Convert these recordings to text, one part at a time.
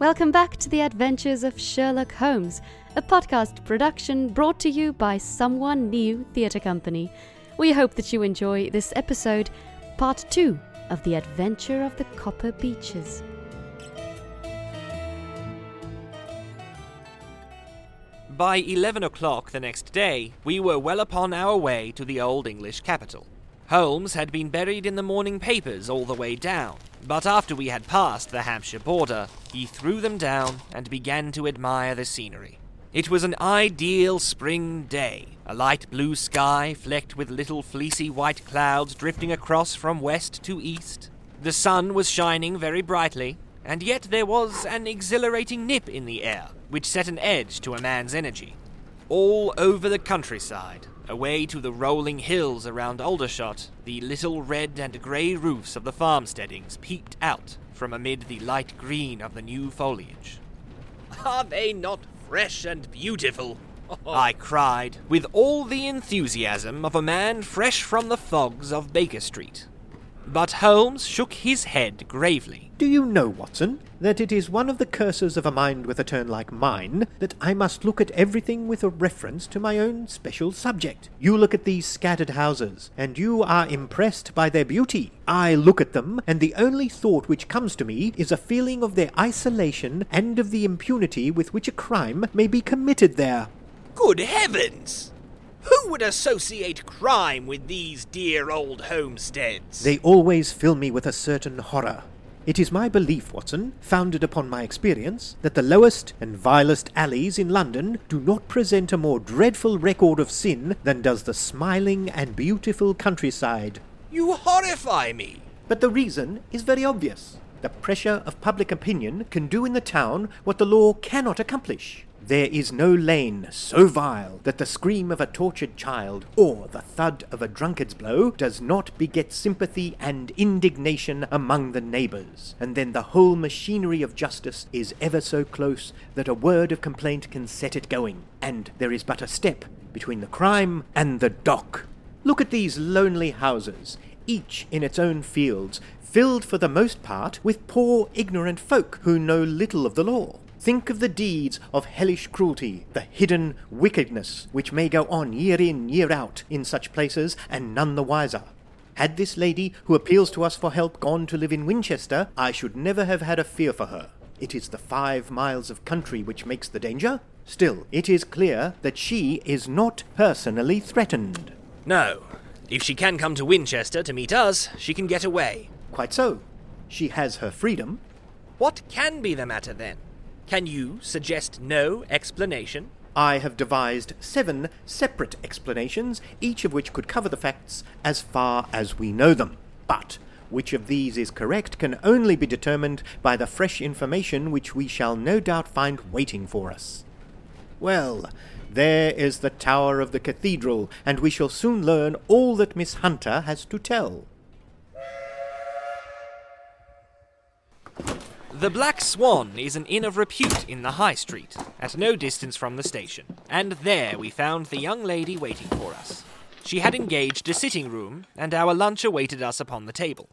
Welcome back to the adventures of Sherlock Holmes, a podcast production brought to you by Someone New Theatre Company. We hope that you enjoy this episode, part two of The Adventure of the Copper Beeches. By 11 o'clock the next day, we were well upon our way to the Old English capital. Holmes had been buried in the morning papers all the way down, but after we had passed the Hampshire border, he threw them down and began to admire the scenery. It was an ideal spring day, a light blue sky flecked with little fleecy white clouds drifting across from west to east. The sun was shining very brightly, and yet there was an exhilarating nip in the air, which set an edge to a man's energy. All over the countryside, away to the rolling hills around Aldershot, the little red and grey roofs of the farmsteadings peeped out from amid the light green of the new foliage. Are they not fresh and beautiful? I cried, with all the enthusiasm of a man fresh from the fogs of Baker Street. But Holmes shook his head gravely. Do you know, Watson, that it is one of the curses of a mind with a turn like mine that I must look at everything with a reference to my own special subject? You look at these scattered houses, and you are impressed by their beauty. I look at them, and the only thought which comes to me is a feeling of their isolation and of the impunity with which a crime may be committed there. Good heavens! Who would associate crime with these dear old homesteads? They always fill me with a certain horror. It is my belief, Watson, founded upon my experience, that the lowest and vilest alleys in London do not present a more dreadful record of sin than does the smiling and beautiful countryside. You horrify me! But the reason is very obvious. The pressure of public opinion can do in the town what the law cannot accomplish. There is no lane so vile that the scream of a tortured child or the thud of a drunkard's blow does not beget sympathy and indignation among the neighbours, and then the whole machinery of justice is ever so close that a word of complaint can set it going, and there is but a step between the crime and the dock. Look at these lonely houses, each in its own fields, filled for the most part with poor ignorant folk who know little of the law. Think of the deeds of hellish cruelty, the hidden wickedness which may go on year in, year out in such places, and none the wiser. Had this lady who appeals to us for help gone to live in Winchester, I should never have had a fear for her. It is the five miles of country which makes the danger. Still, it is clear that she is not personally threatened. No. If she can come to Winchester to meet us, she can get away. Quite so. She has her freedom. What can be the matter then? Can you suggest no explanation? I have devised seven separate explanations, each of which could cover the facts as far as we know them. But which of these is correct can only be determined by the fresh information which we shall no doubt find waiting for us. Well, there is the tower of the cathedral, and we shall soon learn all that Miss Hunter has to tell. The Black Swan is an inn of repute in the High Street, at no distance from the station, and there we found the young lady waiting for us. She had engaged a sitting room, and our lunch awaited us upon the table.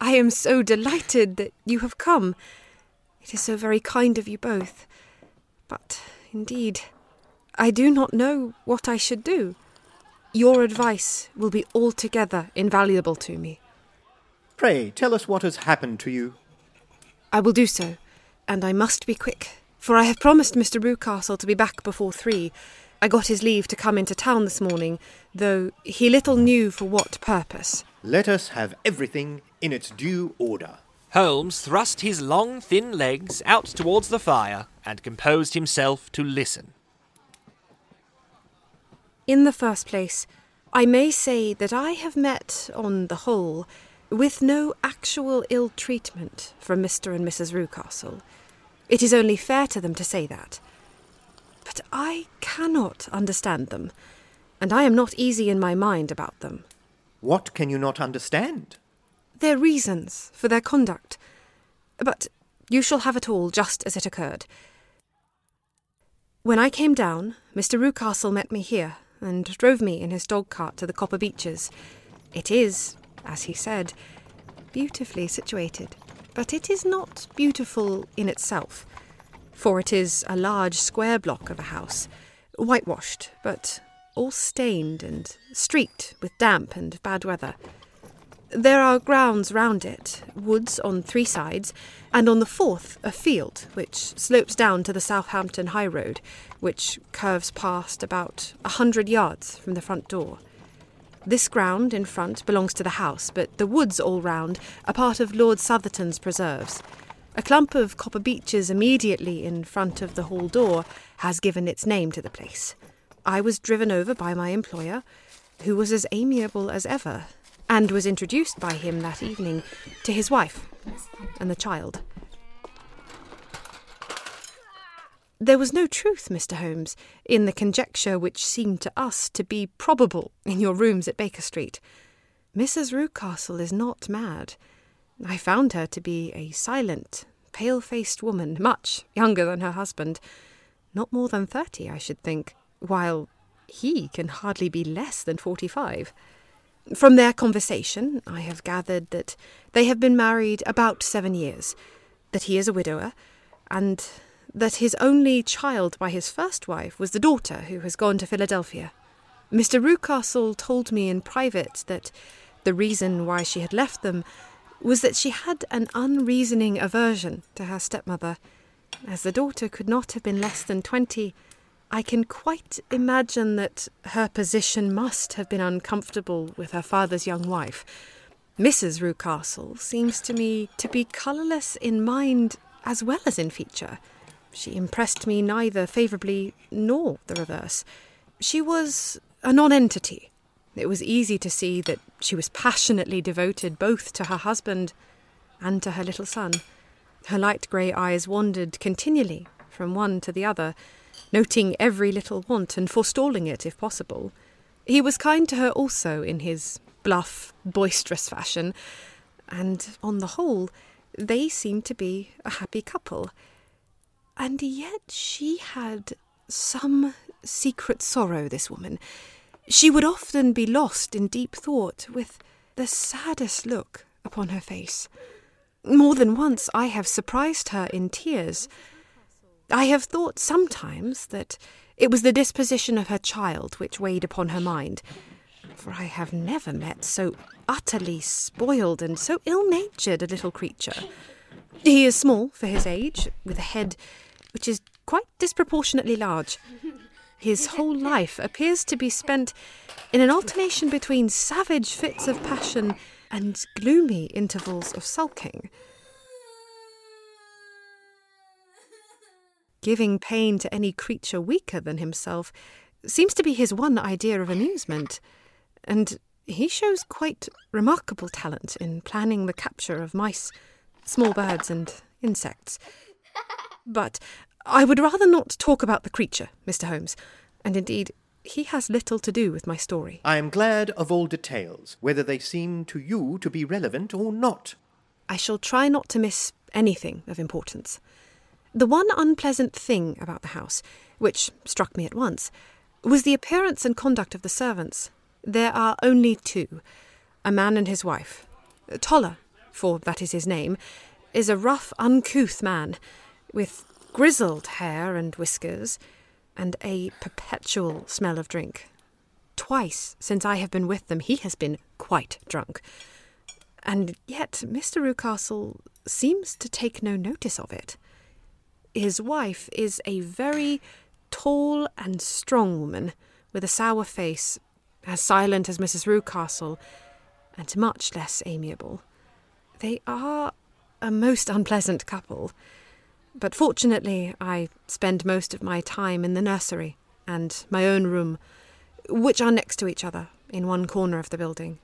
I am so delighted that you have come. It is so very kind of you both. But, indeed, I do not know what I should do. Your advice will be altogether invaluable to me. Pray tell us what has happened to you. I will do so, and I must be quick, for I have promised Mr. Rucastle to be back before three. I got his leave to come into town this morning, though he little knew for what purpose. Let us have everything in its due order. Holmes thrust his long, thin legs out towards the fire and composed himself to listen. In the first place, I may say that I have met, on the whole, with no actual ill treatment from Mr. and Mrs. Rucastle. It is only fair to them to say that. But I cannot understand them, and I am not easy in my mind about them. What can you not understand? Their reasons for their conduct. But you shall have it all just as it occurred. When I came down, Mr. Rucastle met me here and drove me in his dog cart to the Copper Beeches. It is, as he said, beautifully situated. but it is not beautiful in itself, for it is a large square block of a house, whitewashed, but all stained and streaked with damp and bad weather. There are grounds round it, woods on three sides, and on the fourth a field which slopes down to the Southampton High Road, which curves past about a hundred yards from the front door. This ground in front belongs to the house, but the woods all round are part of Lord Southerton's preserves. A clump of copper beeches immediately in front of the hall door has given its name to the place. I was driven over by my employer, who was as amiable as ever, and was introduced by him that evening to his wife and the child. There was no truth, Mr. Holmes, in the conjecture which seemed to us to be probable in your rooms at Baker Street. Mrs. Rucastle is not mad. I found her to be a silent, pale faced woman, much younger than her husband. Not more than thirty, I should think, while he can hardly be less than forty five. From their conversation, I have gathered that they have been married about seven years, that he is a widower, and that his only child by his first wife was the daughter who has gone to Philadelphia. Mr. Rucastle told me in private that the reason why she had left them was that she had an unreasoning aversion to her stepmother. As the daughter could not have been less than twenty, I can quite imagine that her position must have been uncomfortable with her father's young wife. Mrs. Rucastle seems to me to be colourless in mind as well as in feature. She impressed me neither favourably nor the reverse. She was a nonentity. It was easy to see that she was passionately devoted both to her husband and to her little son. Her light grey eyes wandered continually from one to the other, noting every little want and forestalling it if possible. He was kind to her also in his bluff, boisterous fashion, and on the whole, they seemed to be a happy couple. And yet she had some secret sorrow, this woman. She would often be lost in deep thought, with the saddest look upon her face. More than once I have surprised her in tears I have thought sometimes that it was the disposition of her child which weighed upon her mind, for I have never met so utterly spoiled and so ill natured a little creature. He is small for his age, with a head which is quite disproportionately large. His whole life appears to be spent in an alternation between savage fits of passion and gloomy intervals of sulking. giving pain to any creature weaker than himself seems to be his one idea of amusement, and he shows quite remarkable talent in planning the capture of mice, small birds, and insects. But I would rather not talk about the creature, Mr. Holmes, and indeed, he has little to do with my story. I am glad of all details, whether they seem to you to be relevant or not. I shall try not to miss anything of importance. The one unpleasant thing about the house, which struck me at once, was the appearance and conduct of the servants. There are only two a man and his wife. Toller, for that is his name, is a rough, uncouth man, with grizzled hair and whiskers, and a perpetual smell of drink. Twice since I have been with them, he has been quite drunk. And yet Mr. Rucastle seems to take no notice of it his wife is a very tall and strong woman with a sour face, as silent as Mrs. Rucastle, and much less amiable. They are a most unpleasant couple, but fortunately I spend most of my time in the nursery and my own room, which are next to each other in one corner of the building.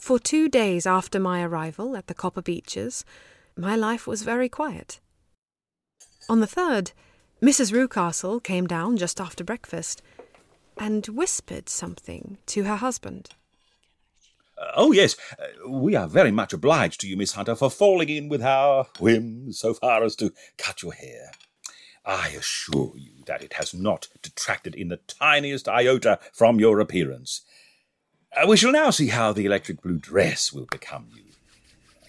For two days after my arrival at the Copper Beeches, my life was very quiet. On the third, Mrs. Rucastle came down just after breakfast and whispered something to her husband. Oh, yes, uh, we are very much obliged to you, Miss Hunter, for falling in with our whims so far as to cut your hair. I assure you that it has not detracted in the tiniest iota from your appearance. Uh, we shall now see how the electric blue dress will become you.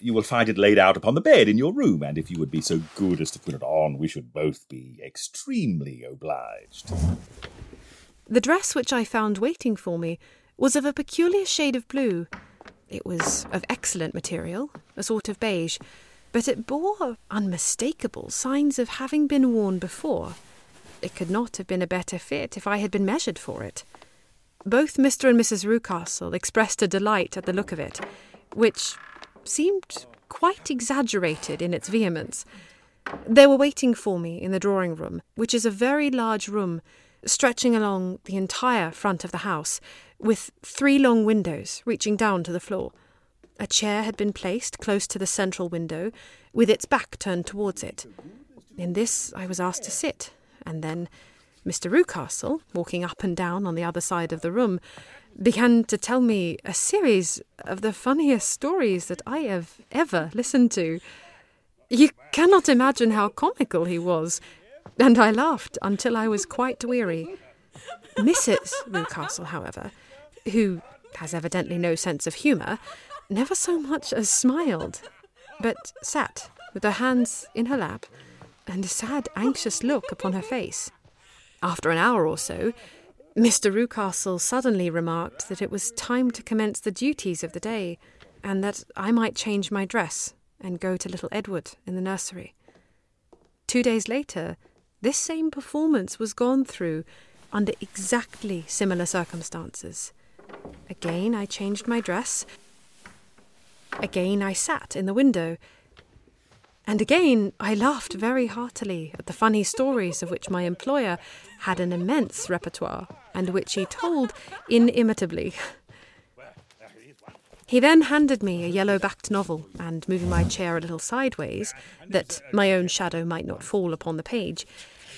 you will find it laid out upon the bed in your room, and if you would be so good as to put it on, we should both be extremely obliged. The dress which I found waiting for me was of a peculiar shade of blue. It was of excellent material, a sort of beige, but it bore unmistakable signs of having been worn before. It could not have been a better fit if I had been measured for it. Both Mr. and Mrs. Rucastle expressed a delight at the look of it, which seemed quite exaggerated in its vehemence. They were waiting for me in the drawing room, which is a very large room stretching along the entire front of the house, with three long windows reaching down to the floor. A chair had been placed close to the central window, with its back turned towards it. In this I was asked to sit, and then Mr. Rucastle, walking up and down on the other side of the room, began to tell me a series of the funniest stories that I have ever listened to. You cannot imagine how comical he was, and I laughed until I was quite weary. Mrs. Rucastle, however, who has evidently no sense of humour, never so much as smiled, but sat with her hands in her lap and a sad, anxious look upon her face. After an hour or so, Mr. Rucastle suddenly remarked that it was time to commence the duties of the day, and that I might change my dress and go to little Edward in the nursery. Two days later, this same performance was gone through under exactly similar circumstances. Again, I changed my dress. Again, I sat in the window and again, I laughed very heartily at the funny stories of which my employer had an immense repertoire, and which he told inimitably. He then handed me a yellow backed novel, and moving my chair a little sideways, that my own shadow might not fall upon the page,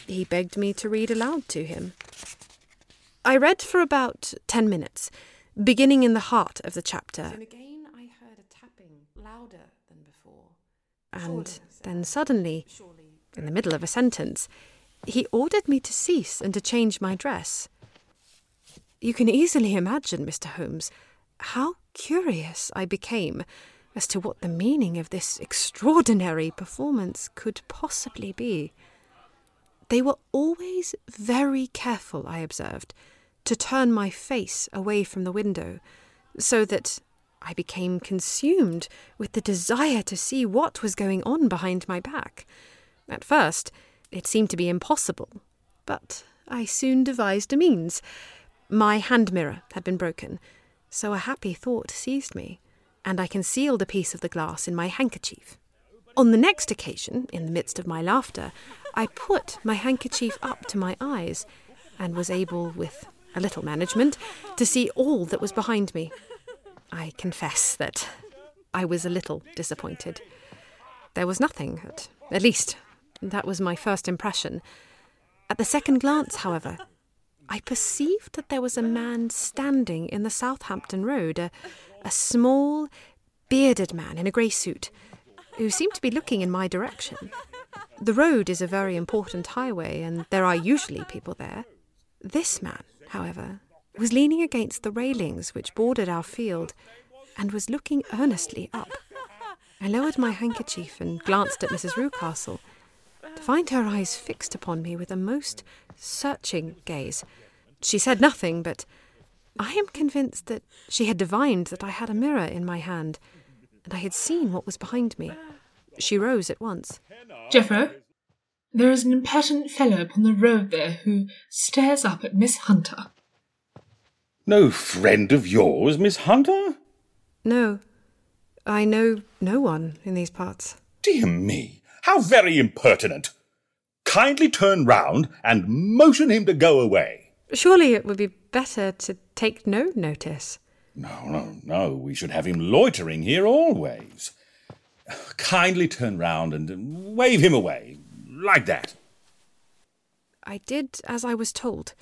he begged me to read aloud to him. I read for about ten minutes, beginning in the heart of the chapter. And again I heard a tapping louder than before. And then suddenly, in the middle of a sentence, he ordered me to cease and to change my dress. You can easily imagine, Mr. Holmes, how curious I became as to what the meaning of this extraordinary performance could possibly be. They were always very careful, I observed, to turn my face away from the window, so that I became consumed with the desire to see what was going on behind my back. At first, it seemed to be impossible, but I soon devised a means. My hand mirror had been broken, so a happy thought seized me, and I concealed a piece of the glass in my handkerchief. On the next occasion, in the midst of my laughter, I put my handkerchief up to my eyes, and was able, with a little management, to see all that was behind me. I confess that I was a little disappointed. There was nothing, at, at least, that was my first impression. At the second glance, however, I perceived that there was a man standing in the Southampton Road, a, a small, bearded man in a grey suit, who seemed to be looking in my direction. The road is a very important highway, and there are usually people there. This man, however, was leaning against the railings which bordered our field and was looking earnestly up. I lowered my handkerchief and glanced at Mrs. Rucastle, to find her eyes fixed upon me with a most searching gaze. She said nothing, but I am convinced that she had divined that I had a mirror in my hand, and I had seen what was behind me. She rose at once. Jephro, there is an impertinent fellow upon the road there who stares up at Miss Hunter. No friend of yours, Miss Hunter? No. I know no one in these parts. Dear me, how very impertinent! Kindly turn round and motion him to go away. Surely it would be better to take no notice. No, no, no. We should have him loitering here always. Kindly turn round and wave him away, like that. I did as I was told,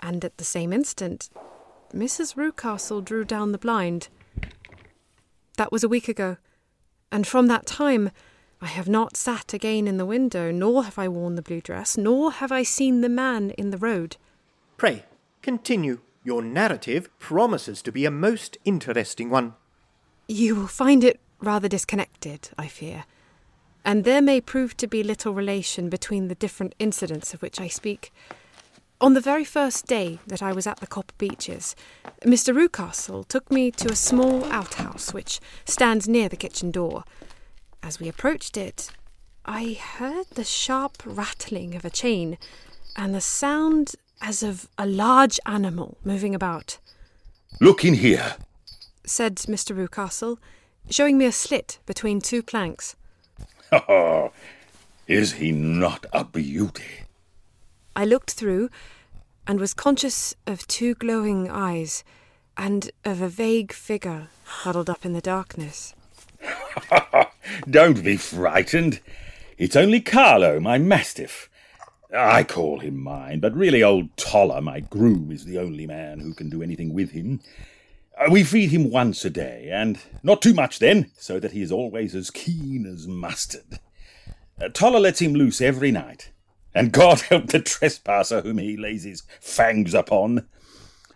and at the same instant Mrs. Rucastle drew down the blind. That was a week ago, and from that time I have not sat again in the window, nor have I worn the blue dress, nor have I seen the man in the road. Pray, continue. Your narrative promises to be a most interesting one. You will find it rather disconnected, I fear, and there may prove to be little relation between the different incidents of which I speak. On the very first day that I was at the Copper Beeches, Mr. Rucastle took me to a small outhouse which stands near the kitchen door. As we approached it, I heard the sharp rattling of a chain and the sound as of a large animal moving about. Look in here, said Mr. Rucastle, showing me a slit between two planks. Oh, is he not a beauty? I looked through and was conscious of two glowing eyes and of a vague figure huddled up in the darkness. Don't be frightened. It's only Carlo, my mastiff. I call him mine, but really old Toller, my groom, is the only man who can do anything with him. Uh, we feed him once a day, and not too much then, so that he is always as keen as mustard. Uh, Toller lets him loose every night, and God help the trespasser whom he lays his fangs upon.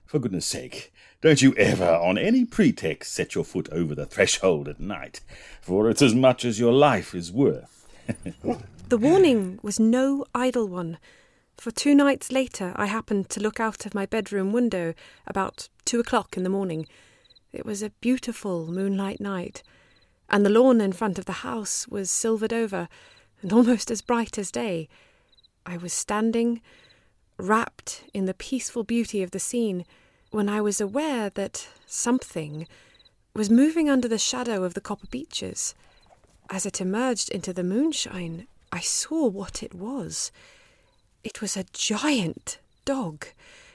For goodness sake, don't you ever, on any pretext, set your foot over the threshold at night, for it's as much as your life is worth. the warning was no idle one, for two nights later I happened to look out of my bedroom window about two o'clock in the morning. It was a beautiful moonlight night, and the lawn in front of the house was silvered over and almost as bright as day. I was standing, wrapped in the peaceful beauty of the scene, when I was aware that something was moving under the shadow of the copper beeches. As it emerged into the moonshine, I saw what it was. It was a giant dog,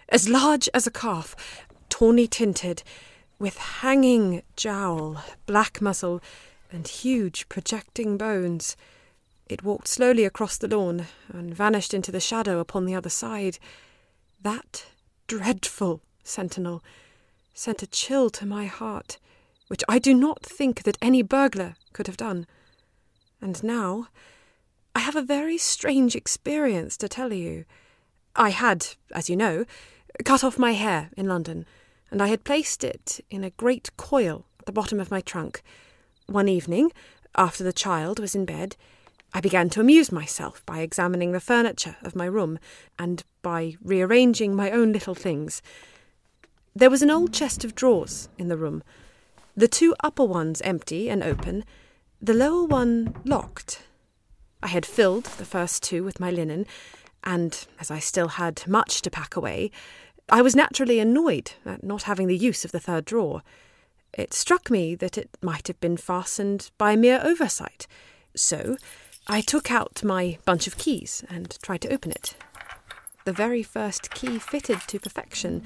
as large as a calf, tawny tinted, with hanging jowl, black muzzle, and huge projecting bones. It walked slowly across the lawn and vanished into the shadow upon the other side. That dreadful sentinel sent a chill to my heart, which I do not think that any burglar could have done. And now, I have a very strange experience to tell you. I had, as you know, cut off my hair in London, and I had placed it in a great coil at the bottom of my trunk. One evening, after the child was in bed, I began to amuse myself by examining the furniture of my room and by rearranging my own little things. There was an old chest of drawers in the room, the two upper ones empty and open, the lower one locked I had filled the first two with my linen, and as I still had much to pack away, I was naturally annoyed at not having the use of the third drawer. It struck me that it might have been fastened by mere oversight, so I took out my bunch of keys and tried to open it. The very first key fitted to perfection,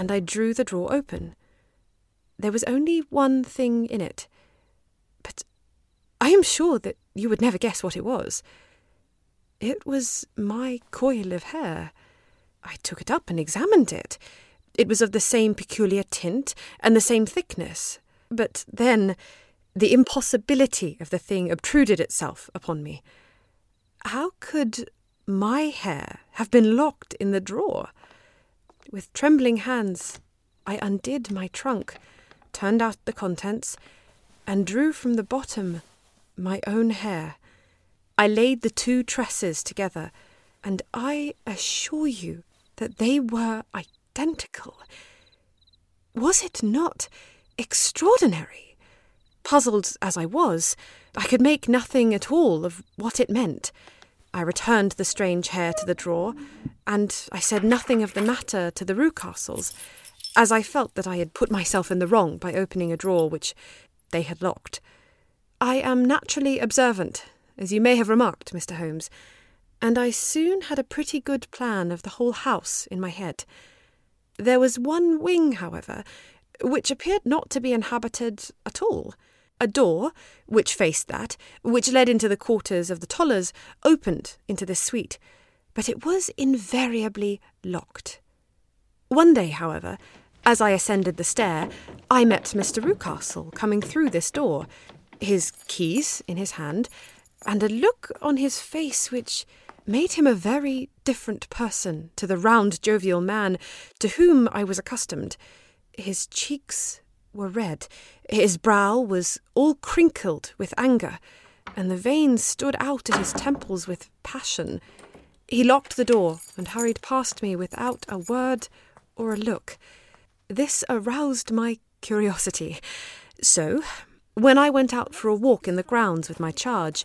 and I drew the drawer open. There was only one thing in it, but I am sure that you would never guess what it was. It was my coil of hair. I took it up and examined it. It was of the same peculiar tint and the same thickness. But then the impossibility of the thing obtruded itself upon me. How could my hair have been locked in the drawer? With trembling hands, I undid my trunk, turned out the contents, and drew from the bottom my own hair. I laid the two tresses together, and I assure you that they were identical. Was it not extraordinary? Puzzled as I was, I could make nothing at all of what it meant. I returned the strange hair to the drawer, and I said nothing of the matter to the Rucastles, as I felt that I had put myself in the wrong by opening a drawer which they had locked. I am naturally observant, as you may have remarked, Mr. Holmes, and I soon had a pretty good plan of the whole house in my head. There was one wing, however, which appeared not to be inhabited at all. A door, which faced that, which led into the quarters of the Tollers, opened into this suite, but it was invariably locked. One day, however, as I ascended the stair, I met Mr. Rucastle coming through this door, his keys in his hand, and a look on his face which made him a very different person to the round, jovial man to whom I was accustomed. His cheeks were red. His brow was all crinkled with anger, and the veins stood out at his temples with passion. He locked the door and hurried past me without a word or a look. This aroused my curiosity. So, when I went out for a walk in the grounds with my charge,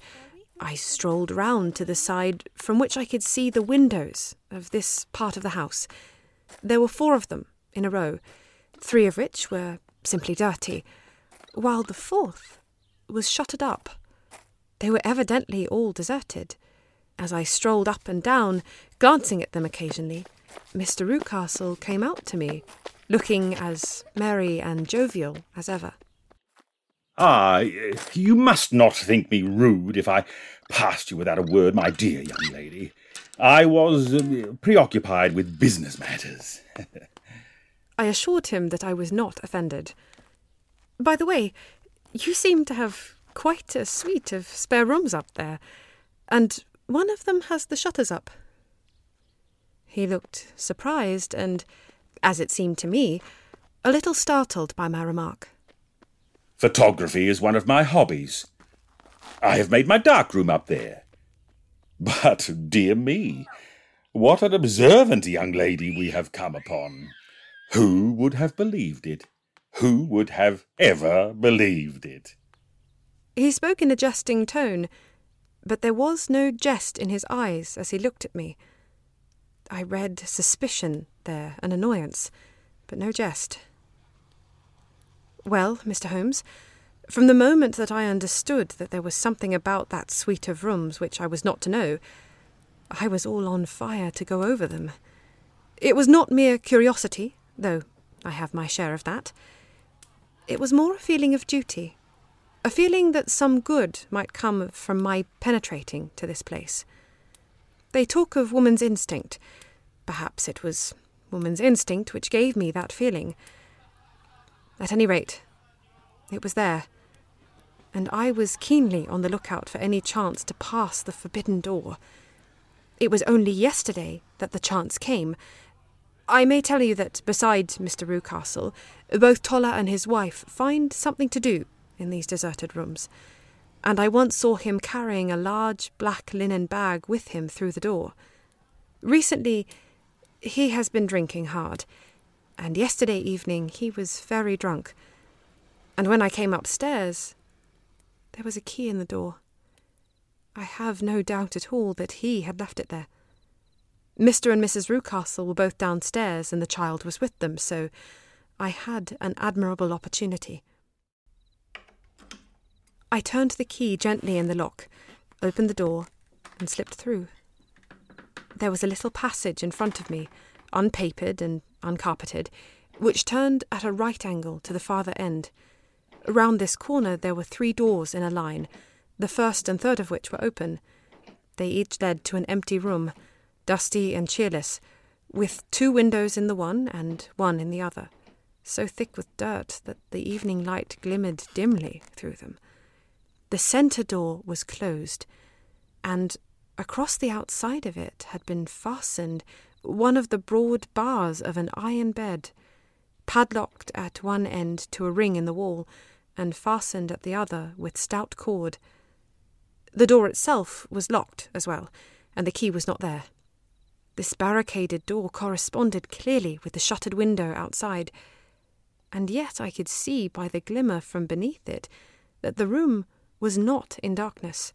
I strolled round to the side from which I could see the windows of this part of the house. There were four of them in a row, three of which were simply dirty, while the fourth was shuttered up. They were evidently all deserted. As I strolled up and down, glancing at them occasionally, Mr. Rucastle came out to me, looking as merry and jovial as ever. Ah, you must not think me rude if I passed you without a word, my dear young lady. I was uh, preoccupied with business matters. I assured him that I was not offended. By the way, you seem to have quite a suite of spare rooms up there, and one of them has the shutters up. He looked surprised and, as it seemed to me, a little startled by my remark. Photography is one of my hobbies. I have made my darkroom up there. But, dear me, what an observant young lady we have come upon. Who would have believed it? Who would have ever believed it? He spoke in a jesting tone, but there was no jest in his eyes as he looked at me. I read suspicion there and annoyance, but no jest. Well, Mr. Holmes, from the moment that I understood that there was something about that suite of rooms which I was not to know, I was all on fire to go over them. It was not mere curiosity, though I have my share of that. It was more a feeling of duty, a feeling that some good might come from my penetrating to this place. They talk of woman's instinct. Perhaps it was woman's instinct which gave me that feeling. At any rate, it was there, and I was keenly on the lookout for any chance to pass the forbidden door. It was only yesterday that the chance came, I may tell you that, beside Mr. Rucastle, both Toller and his wife find something to do in these deserted rooms, and I once saw him carrying a large black linen bag with him through the door. Recently, he has been drinking hard, and yesterday evening he was very drunk. And when I came upstairs, there was a key in the door. I have no doubt at all that he had left it there. Mr. and Mrs. Rucastle were both downstairs, and the child was with them, so I had an admirable opportunity. I turned the key gently in the lock, opened the door, and slipped through. There was a little passage in front of me, unpapered and uncarpeted, which turned at a right angle to the farther end. Round this corner there were three doors in a line, the first and third of which were open. They each led to an empty room dusty and cheerless, with two windows in the one and one in the other, so thick with dirt that the evening light glimmered dimly through them. The centre door was closed, and across the outside of it had been fastened one of the broad bars of an iron bed, padlocked at one end to a ring in the wall, and fastened at the other with stout cord. The door itself was locked as well, and the key was not there. This barricaded door corresponded clearly with the shuttered window outside, and yet I could see by the glimmer from beneath it that the room was not in darkness.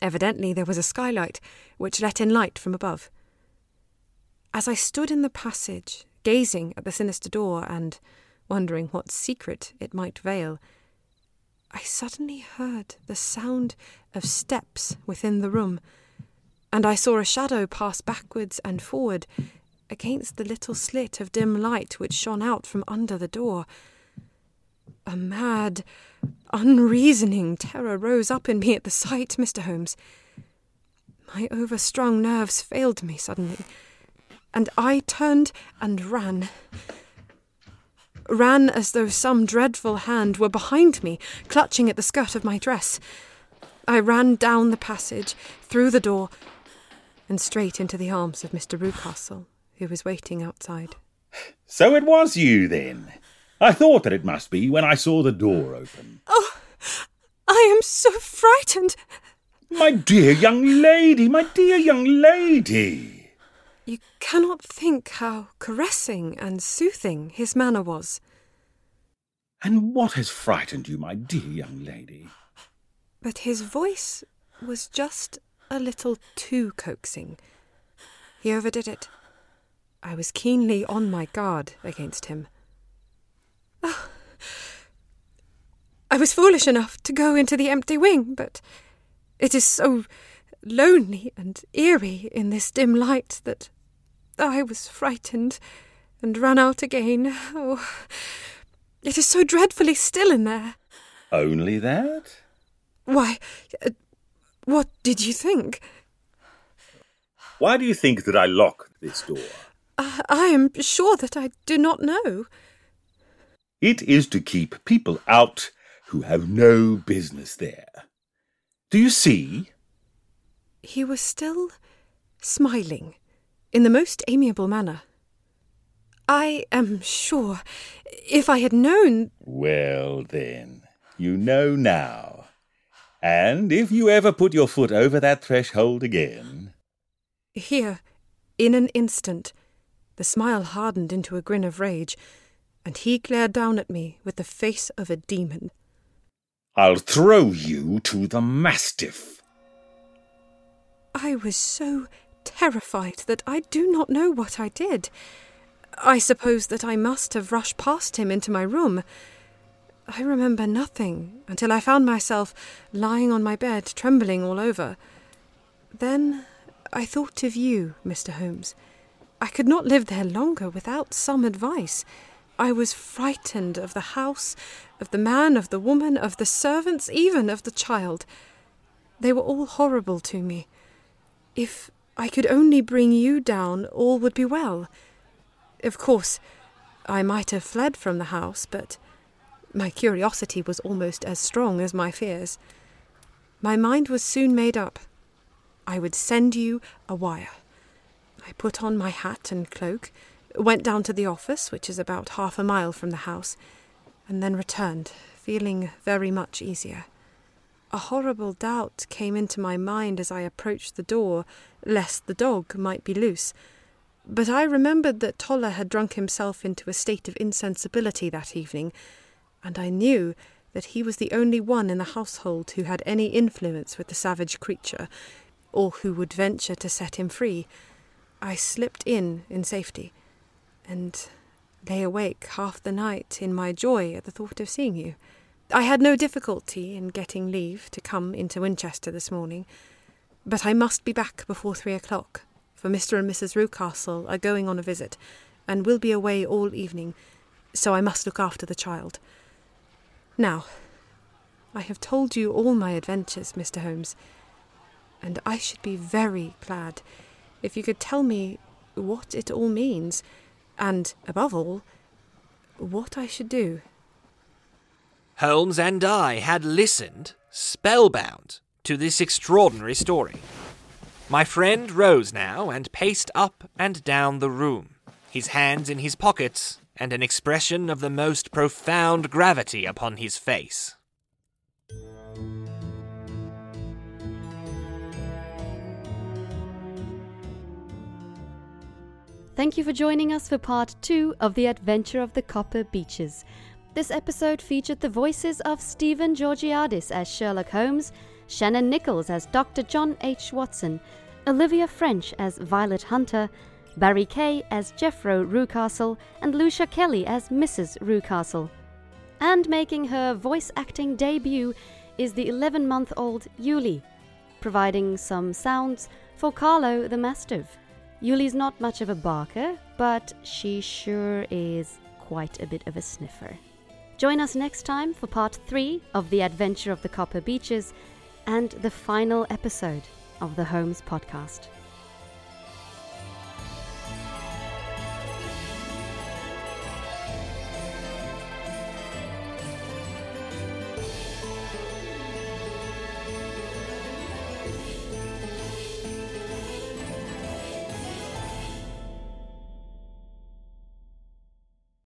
Evidently there was a skylight which let in light from above. As I stood in the passage, gazing at the sinister door and wondering what secret it might veil, I suddenly heard the sound of steps within the room and I saw a shadow pass backwards and forward against the little slit of dim light which shone out from under the door. A mad, unreasoning terror rose up in me at the sight, Mr. Holmes. My overstrung nerves failed me suddenly, and I turned and ran. Ran as though some dreadful hand were behind me, clutching at the skirt of my dress. I ran down the passage, through the door, and straight into the arms of Mr. Rucastle, who was waiting outside. So it was you, then? I thought that it must be when I saw the door open. Oh, I am so frightened. My dear young lady, my dear young lady. You cannot think how caressing and soothing his manner was. And what has frightened you, my dear young lady? But his voice was just a little too coaxing. He overdid it. I was keenly on my guard against him. Oh. I was foolish enough to go into the empty wing, but it is so lonely and eerie in this dim light that I was frightened and ran out again. Oh, it is so dreadfully still in there. Only that? Why, what did you think? Why do you think that I lock this door? Uh, I am sure that I do not know. It is to keep people out who have no business there. Do you see? He was still smiling in the most amiable manner. I am sure if I had known. Well, then, you know now. And if you ever put your foot over that threshold again. Here, in an instant, the smile hardened into a grin of rage, and he glared down at me with the face of a demon. I'll throw you to the mastiff. I was so terrified that I do not know what I did. I suppose that I must have rushed past him into my room. I remember nothing until I found myself lying on my bed, trembling all over. Then I thought of you, Mr. Holmes. I could not live there longer without some advice. I was frightened of the house, of the man, of the woman, of the servants, even of the child. They were all horrible to me. If I could only bring you down, all would be well. Of course, I might have fled from the house, but my curiosity was almost as strong as my fears. My mind was soon made up. I would send you a wire. I put on my hat and cloak, went down to the office, which is about half a mile from the house, and then returned, feeling very much easier. A horrible doubt came into my mind as I approached the door, lest the dog might be loose. But I remembered that Toller had drunk himself into a state of insensibility that evening, and I knew that he was the only one in the household who had any influence with the savage creature, or who would venture to set him free. I slipped in in safety, and lay awake half the night in my joy at the thought of seeing you. I had no difficulty in getting leave to come into Winchester this morning, but I must be back before three o'clock, for Mr. and Mrs. Rucastle are going on a visit, and will be away all evening, so I must look after the child. Now, I have told you all my adventures, Mr. Holmes, and I should be very glad if you could tell me what it all means and, above all, what I should do. Holmes and I had listened, spellbound, to this extraordinary story. My friend rose now and paced up and down the room, his hands in his pockets and an expression of the most profound gravity upon his face. Thank you for joining us for part two of The Adventure of the Copper Beeches. This episode featured the voices of Stephen Georgiadis as Sherlock Holmes, Shannon Nichols as Dr. John H. Watson, Olivia French as Violet Hunter, Barry Kay as Jephro Rucastle, and Lucia Kelly as Mrs. Rucastle. And making her voice acting debut is the 11 month old Yuli, providing some sounds for Carlo the Mastiff. Yuli's not much of a barker, but she sure is quite a bit of a sniffer. Join us next time for part three of The Adventure of the Copper Beeches and the final episode of the Holmes podcast.